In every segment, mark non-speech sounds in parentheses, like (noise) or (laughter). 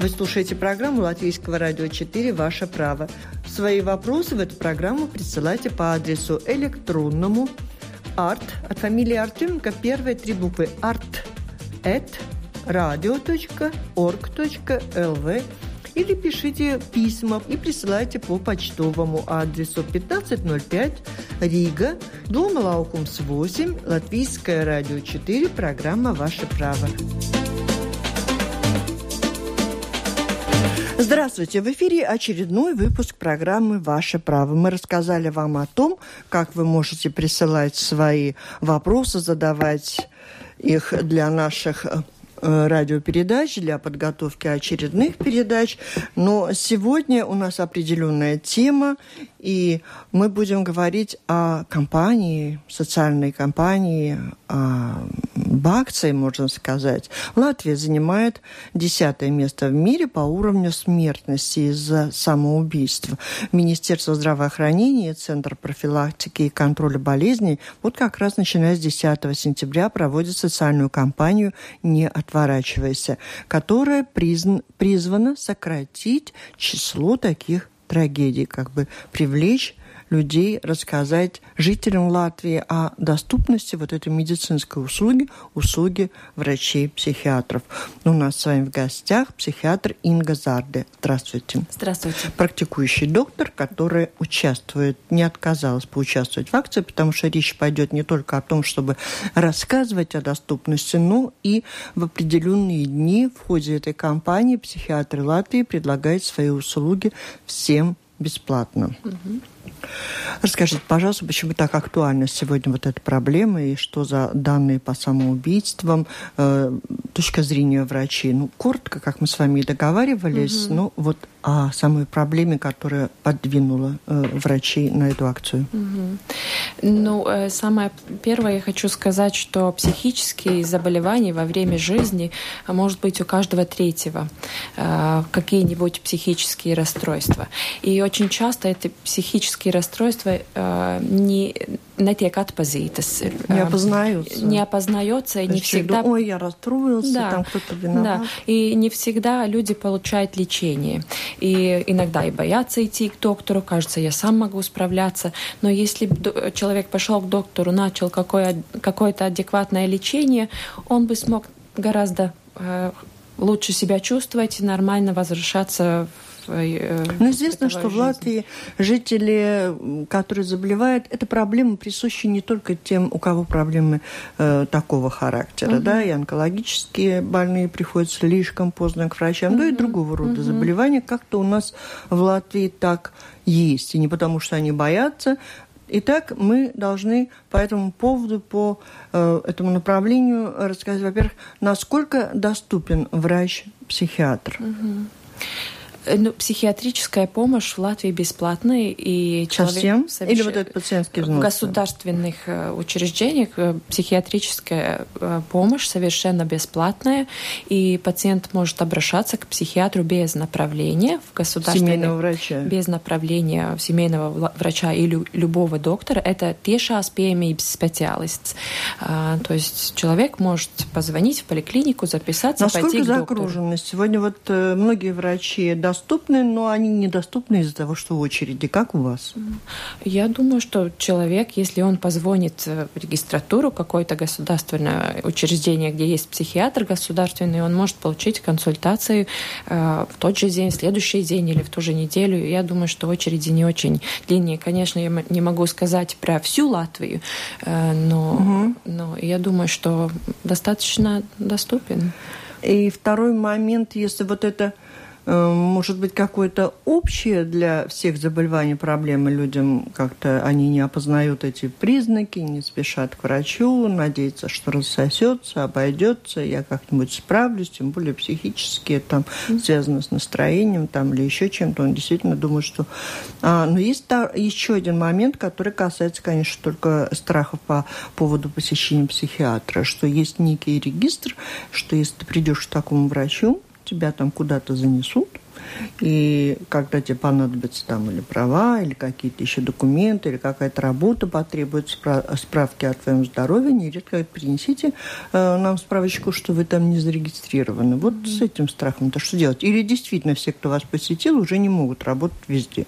Вы слушаете программу Латвийского радио 4 «Ваше право». Свои вопросы в эту программу присылайте по адресу электронному арт от фамилии Артеменко первые три буквы art at radio.org.lv или пишите письма и присылайте по почтовому адресу 1505 Рига, дом Лаукумс 8, Латвийское радио 4, программа «Ваше право». Здравствуйте! В эфире очередной выпуск программы «Ваше право». Мы рассказали вам о том, как вы можете присылать свои вопросы, задавать их для наших Э, радиопередач, для подготовки очередных передач. Но сегодня у нас определенная тема, и мы будем говорить о компании, социальной компании, о акции, можно сказать. Латвия занимает десятое место в мире по уровню смертности из-за самоубийства. Министерство здравоохранения, Центр профилактики и контроля болезней вот как раз начиная с 10 сентября проводит социальную кампанию «Не отворачивайся», которая призн... призвана сократить число таких трагедий, как бы привлечь людей, рассказать жителям Латвии о доступности вот этой медицинской услуги, услуги врачей-психиатров. У нас с вами в гостях психиатр Инга Зарде. Здравствуйте. Здравствуйте. Практикующий доктор, который участвует, не отказалась поучаствовать в акции, потому что речь пойдет не только о том, чтобы рассказывать о доступности, но и в определенные дни в ходе этой кампании психиатры Латвии предлагают свои услуги всем бесплатно. Угу. Расскажите, пожалуйста, почему так актуальна сегодня вот эта проблема и что за данные по самоубийствам, э, точка зрения врачей? Ну, коротко, как мы с вами и договаривались, угу. ну, вот о самой проблеме, которая подвинула э, врачей на эту акцию. Угу. Ну, э, самое первое, я хочу сказать, что психические заболевания во время жизни а может быть у каждого третьего э, какие-нибудь психические расстройства. И очень часто это психические расстройства э, не netiek atpazītas. Не опознаются. Не опознается, и не всегда... Ой, я расстроился, да, там кто-то виноват. Да, и не всегда люди получают лечение. И иногда и боятся идти к доктору, кажется, я сам могу справляться. Но если человек пошел к доктору, начал какое- какое-то адекватное лечение, он бы смог гораздо э, лучше себя чувствовать и нормально возвращаться в Э, ну, известно, что жизни. в Латвии жители, которые заболевают, эта проблема присуща не только тем, у кого проблемы э, такого характера, угу. да, и онкологические больные приходят слишком поздно к врачам, угу. да и другого рода угу. заболевания как-то у нас в Латвии так есть. И не потому, что они боятся, Итак, мы должны по этому поводу, по э, этому направлению рассказать, во-первых, насколько доступен врач-психиатр. Угу. Э, ну, психиатрическая помощь в Латвии бесплатная. И человек Совсем? Или вот этот пациентский взнос? В государственных э, учреждениях э, психиатрическая помощь совершенно бесплатная, и пациент может обращаться к психиатру без направления в государственный... Семейного врача. Без направления семейного врача или любого доктора. Это tiešās pieejamības специалист. А, то есть человек может позвонить в поликлинику, записаться, Насколько пойти к доктору. загруженность? Сегодня вот многие врачи достаточно доступны, но они недоступны из-за того, что в очереди. Как у вас? Я думаю, что человек, если он позвонит в регистратуру какое-то государственное учреждение, где есть психиатр государственный, он может получить консультацию э, в тот же день, в следующий день или в ту же неделю. Я думаю, что очереди не очень длинные. Конечно, я не могу сказать про всю Латвию, э, но, угу. но я думаю, что достаточно доступен. И второй момент, если вот это Э, может быть, какое-то общее для всех заболеваний проблемы людям как-то они не опознают эти признаки, не спешат к врачу, надеются, что рассосется, обойдется, я как-нибудь справлюсь, тем более психически, там, связано с настроением там, или еще чем-то. Он действительно думает, что... А, но есть еще один момент, который касается, конечно, только страхов по поводу посещения психиатра, что есть некий регистр, что если ты придешь к такому врачу, тебя там куда-то занесут, И когда тебе понадобятся там или права, или какие-то еще документы, или какая-то работа потребует справки о твоем здоровье, нередко говорят, принесите э, нам справочку, что вы там не зарегистрированы. Вот mm-hmm. с этим страхом-то что делать? Или действительно все, кто вас посетил, уже не могут работать везде?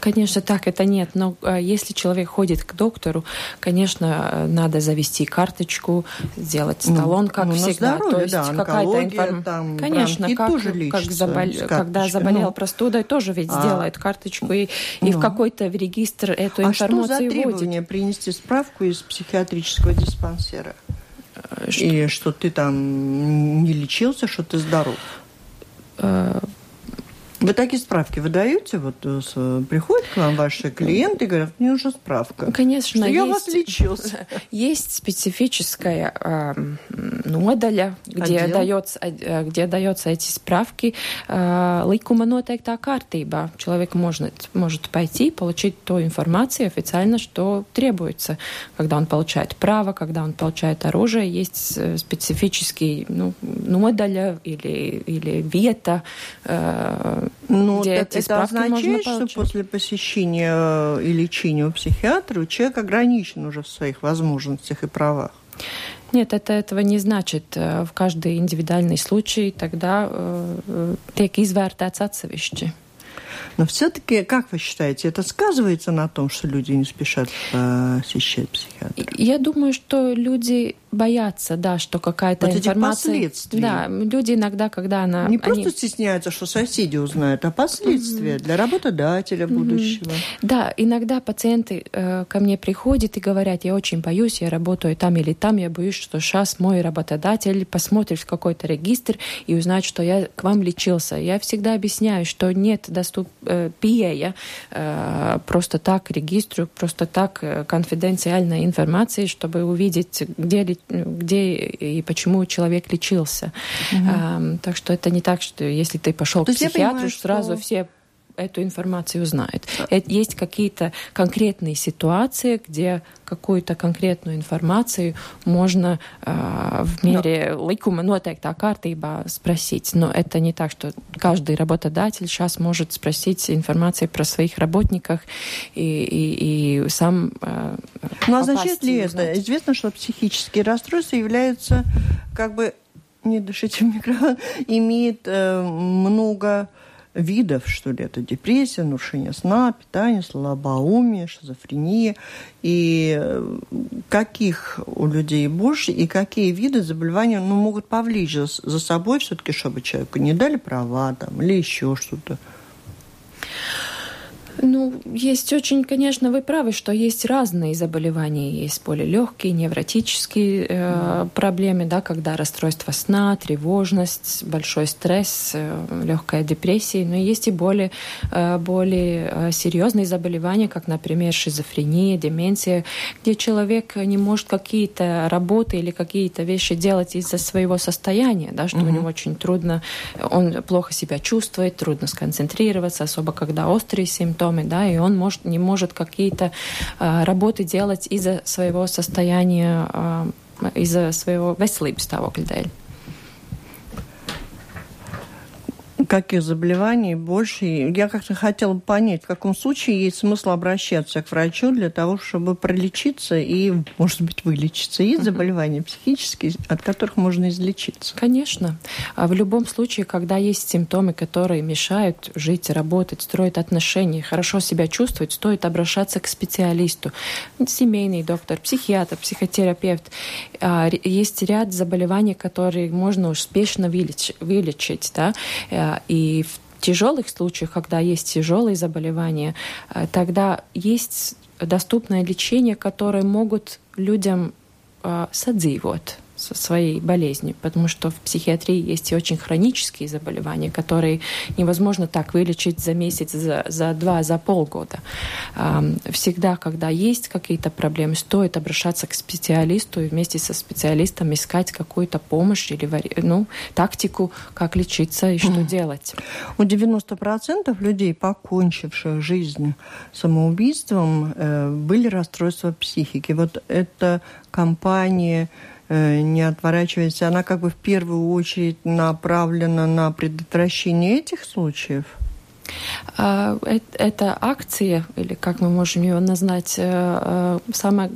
Конечно, так это нет. Но а, если человек ходит к доктору, конечно, надо завести карточку, сделать ну, талон, как ну, всегда. Здоровье, То есть да, какая-то информация. Конечно, как, тоже как забол... когда заболел ну. простудой, тоже ведь а... сделает карточку и, ну. и в какой-то регистр эту а информацию что за требование вводит. принести справку из психиатрического диспансера? Что? И что ты там не лечился, что ты здоров? Э, вы такие справки выдаете? Вот э, приходят к вам ваши клиенты и говорят, мне нужна справка. Конечно, что есть, я вас лечился. (laughs) Есть специфическая э, нодаļa, где Отдел? дается, э, где дается эти справки. Э, Ликума нотeiktā kārtībā. Человек может, может пойти, получить ту информацию официально, что требуется. Когда он получает право, когда он получает оружие, есть э, специфический ну, нодаļa или, или вета, э, ну, где эти это означает, что после посещения э, и лечения у психиатра человек ограничен уже в своих возможностях и правах? Нет, это этого не значит. Э, в каждый индивидуальный случай тогда э, tiek izvērtēts atsevišķi. Но все-таки, как вы считаете, это сказывается на том, что люди не спешат посещать психиатра? Я думаю, что люди боятся, да, что какая-то вот информация... Эти последствия. Да, люди иногда, когда она... Не они... просто стесняются, что соседи узнают, а последствия mm-hmm. для работодателя будущего. Mm-hmm. Да, иногда пациенты э, ко мне приходят и говорят, я очень боюсь, я работаю там или там, я боюсь, что сейчас мой работодатель посмотрит в какой-то регистр и узнает, что я к вам лечился. Я всегда объясняю, что нет доступ э, пieeja э, просто так регистру, просто так э, конфиденциальной информации, чтобы увидеть, где где и почему человек лечился. Угу. Так что это не так, что если ты пошел к психиатру, понимаю, сразу что... все эту информацию узнают. Есть какие-то конкретные ситуации, где какую-то конкретную информацию можно э, в мере Но... ликума нотeiktā kārtībā спросить. Но это не так, что каждый работодатель сейчас может спросить информацию про своих работников и, и, и сам э, Ну, а значит ли это? Известно, что психические расстройства являются как бы не дышите в микрофон, (laughs) имеет э, много видов, что ли, это депрессия, нарушение сна, питание, слабоумие, шизофрения, и э, каких у людей больше, и какие виды заболеваний ну, могут повлечь за собой все-таки, чтобы человеку не дали права там, или еще что-то. Ну, есть очень, конечно, вы правы, что есть разные заболевания. Есть более легкие, невротические э, проблемы, да, когда расстройство сна, тревожность, большой стресс, э, легкая депрессия. Но есть и более, э, более э, серьезные заболевания, как, например, шизофрения, деменция, где человек не может какие-то работы или какие-то вещи делать из-за своего состояния, да, что mm-hmm. у него очень трудно, он плохо себя чувствует, трудно сконцентрироваться, особо когда острые симптомы симптомы, да, и он может, не может какие-то э, работы делать из-за своего состояния, э, из-за своего veselības stāvokļa dēļ. Каких заболеваний больше. Я как-то хотела понять, в каком случае есть смысл обращаться к врачу для того, чтобы пролечиться и, может быть, вылечиться. Есть заболевания психические, от которых можно излечиться? Конечно. А в любом случае, когда есть симптомы, которые мешают жить, работать, строить отношения, хорошо себя чувствовать, стоит обращаться к специалисту. Семейный доктор, психиатр, психотерапевт. А, есть ряд заболеваний, которые можно успешно вылечить. Да? И в тяжелых случаях, когда есть тяжелые заболевания, э, тогда есть доступное лечение, которое могут людям э, садзивать со своей болезнью, потому что в психиатрии есть и очень хронические заболевания, которые невозможно так вылечить за месяц, за, за два, за полгода. Всегда, когда есть какие-то проблемы, стоит обращаться к специалисту и вместе со специалистом искать какую-то помощь или ну, тактику, как лечиться и что делать. У 90% людей, покончивших жизнь самоубийством, э, были расстройства психики. Вот эта компания не отворачиваясь, она как бы в первую очередь направлена на предотвращение этих случаев? А, эта акция, или как мы можем ее назвать, э, самая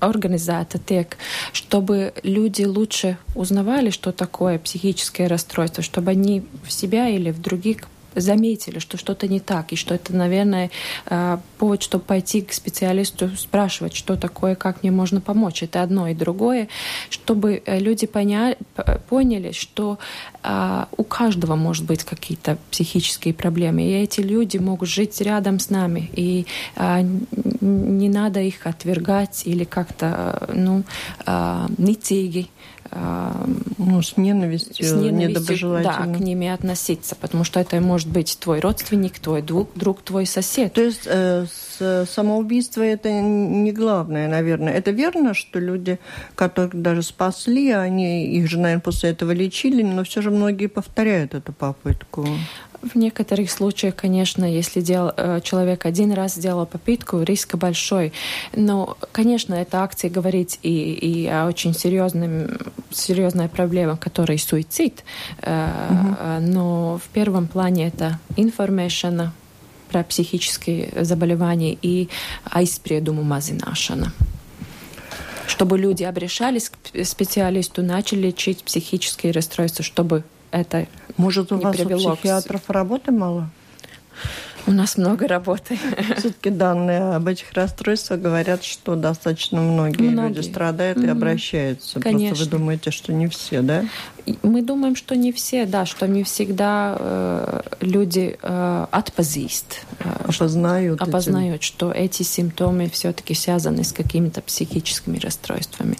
организация тек, чтобы люди лучше узнавали, что такое психическое расстройство, чтобы они в себя или в других заметили, что что-то не так, и что это, наверное, э, повод, чтобы пойти к специалисту, спрашивать, что такое, как мне можно помочь. Это одно. И другое, чтобы э, люди поня... поняли, что э, у каждого может быть какие-то психические проблемы, и эти люди могут жить рядом с нами, и не надо их отвергать или как-то, ну, ницīgi ну, с ненавистью, с ненавистью да, к ними относиться, потому что это может быть твой родственник, твой друг, друг твой сосед. То есть э, самоубийство это не главное, наверное. Это верно, что люди, которых даже спасли, они их же, наверное, после этого лечили, но все же многие повторяют эту попытку. В некоторых случаях, конечно, если дел, э, человек один раз сделал попытку, риск большой. Но, конечно, эта акция говорит и, и о очень серьезном, серьезной проблеме, которой суицид. Угу. Но в первом плане это информация про психические заболевания и aizspriedumu mazināšana чтобы люди обращались к специалисту, начали лечить психические расстройства, чтобы это Может, у не вас привело у психиатров к... работы мало? У нас много работы. Все-таки данные об этих расстройствах говорят, что достаточно многие, многие. люди страдают mm-hmm. и обращаются. Конечно. Просто вы думаете, что не все, да? Мы думаем, что не все, да, что не всегда э, люди э, отпозист. Э, опознают. Опознают, эти... что эти симптомы все-таки связаны с какими-то психическими расстройствами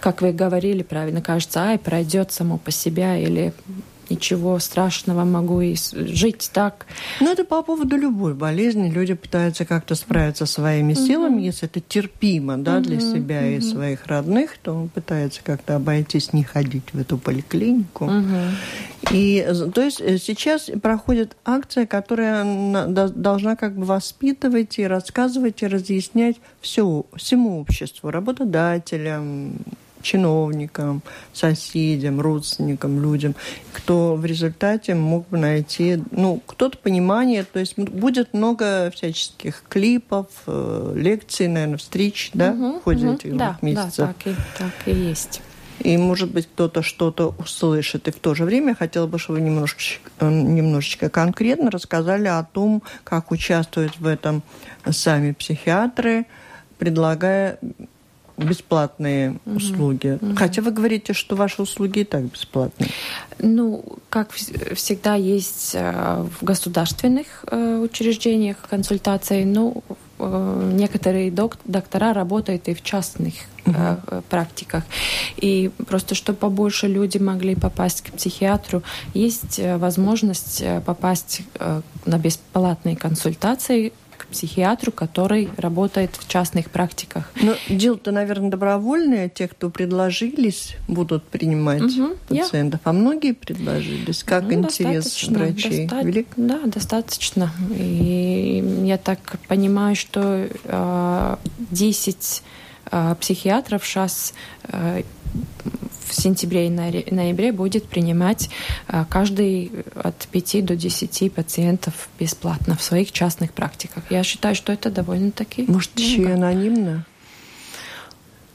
как вы говорили правильно, кажется, ай, пройдет само по себе, или ничего страшного, могу и жить так. Ну, это по поводу любой болезни. Люди пытаются как-то справиться своими силами, если это терпимо да, mm-hmm. для себя mm-hmm. и своих родных, то он пытается как-то обойтись, не ходить в эту поликлинику. Mm-hmm. И, то есть э, сейчас проходит акция, которая должна как бы воспитывать и рассказывать и разъяснять все, всему обществу, работодателям, чиновникам, соседям, родственникам, людям, кто в результате мог бы найти, ну, кто-то понимание, то есть будет много всяческих клипов, э, лекций, наверное, встреч, да, угу, в ходе угу, этих да, месяцев. Да, так и, так и есть. И, может быть, кто-то что-то услышит. И в то же время я хотела бы, чтобы вы немножечко, э, немножечко конкретно рассказали о том, как участвуют в этом сами психиатры, предлагая бесплатные угу. услуги. Угу. Хотя вы говорите, что ваши услуги и так бесплатные. Ну, как всегда есть э, в государственных э, учреждениях консультации, но э, некоторые док доктора работают и в частных угу. практиках. И просто, чтобы побольше люди могли попасть к психиатру, есть возможность попасть на бесплатные консультации психиатру, который работает в частных практиках. Но дело-то, наверное, добровольное. Те, кто предложились, будут принимать угу, пациентов. Я. А многие предложились. Как ну, интерес врачей доста... велик? Да, достаточно. И я так понимаю, что э, 10 э, психиатров сейчас э, в сентябре и ноябре будет принимать а, каждый от 5 до 10 пациентов бесплатно в своих частных практиках. Я считаю, что это довольно-таки Может, много. еще и анонимно?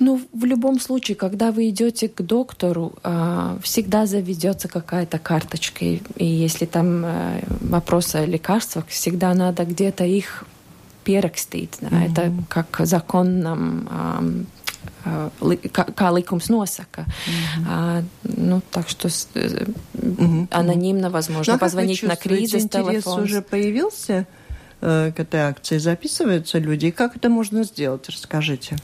Ну, в любом случае, когда вы идете к доктору, а, всегда заведется какая-то карточка. И если там э, вопросы о лекарствах, всегда надо где-то их перекстить. Mm-hmm. Это как закон нам kā, kā likums nosaka. Mm-hmm. А, ну, так что mm-hmm. анонимно возможно ну, позвонить на кризис телефон. уже появился э, к этой акции записываются люди. И как это можно сделать? Расскажите.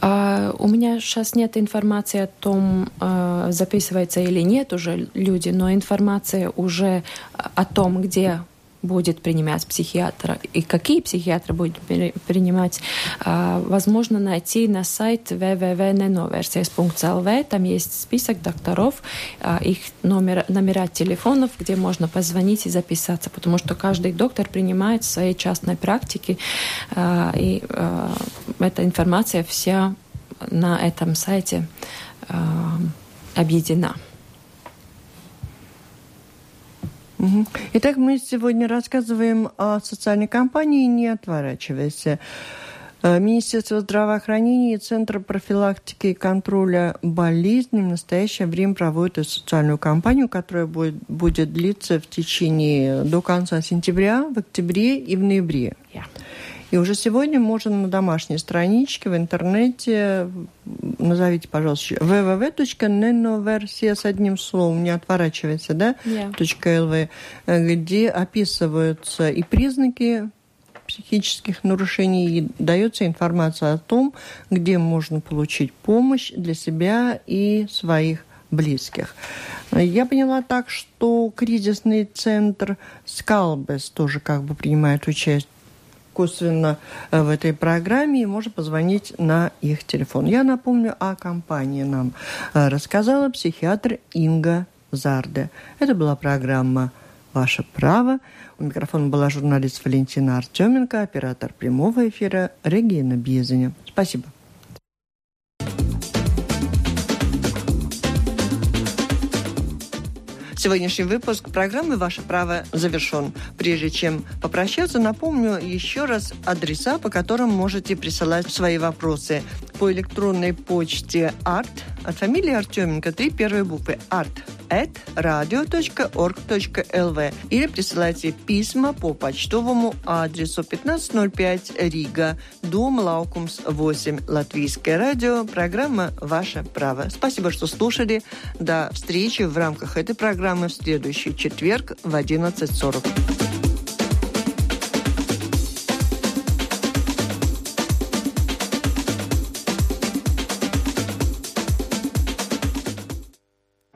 А, у меня сейчас нет информации о том, а, записывается или нет уже люди, но информация уже о том, где будет принимать психиатра и какие психиатры будут принимать, возможно найти на сайт www.nenoversies.lv. Там есть список докторов, их номер, номера телефонов, где можно позвонить и записаться, потому что каждый доктор принимает в своей частной практике, и эта информация вся на этом сайте объединена. Итак, мы сегодня рассказываем о социальной кампании «Не отворачивайся». Э, Министерство здравоохранения и Центр профилактики и контроля болезней в настоящее время проводят социальную кампанию, которая будет, будет длиться в течение до конца сентября, в октябре и в ноябре. Yeah. И уже сегодня можно на домашней страничке в интернете, назовите, пожалуйста, www.nenoversia с одним словом, не отворачивается, да, yeah. .lv, э, где описываются и признаки психических нарушений и дается информация о том, где можно получить помощь для себя и своих близких. Я поняла так, что кризисный центр Скалбес тоже как бы принимает участие косвенно э, в этой программе, и можно позвонить на их телефон. Я напомню о компании нам э, рассказала психиатр Инга Зарде. Это была программа «Ваше право». У микрофона была журналист Валентина Артеменко, оператор прямого эфира Регина Безеня. Спасибо. Сегодняшний выпуск программы «Ваше право» завершен. Прежде чем попрощаться, напомню еще раз адреса, по которым можете присылать свои вопросы. По электронной почте art от фамилии Артеменко три первые буквы art at radio.org.lv или присылайте письма по почтовому адресу 1505 Рига, дом Лаукумс 8, Латвийское радио, программа «Ваше право». Спасибо, что слушали. До встречи в рамках этой программы в следующий четверг в 11.40.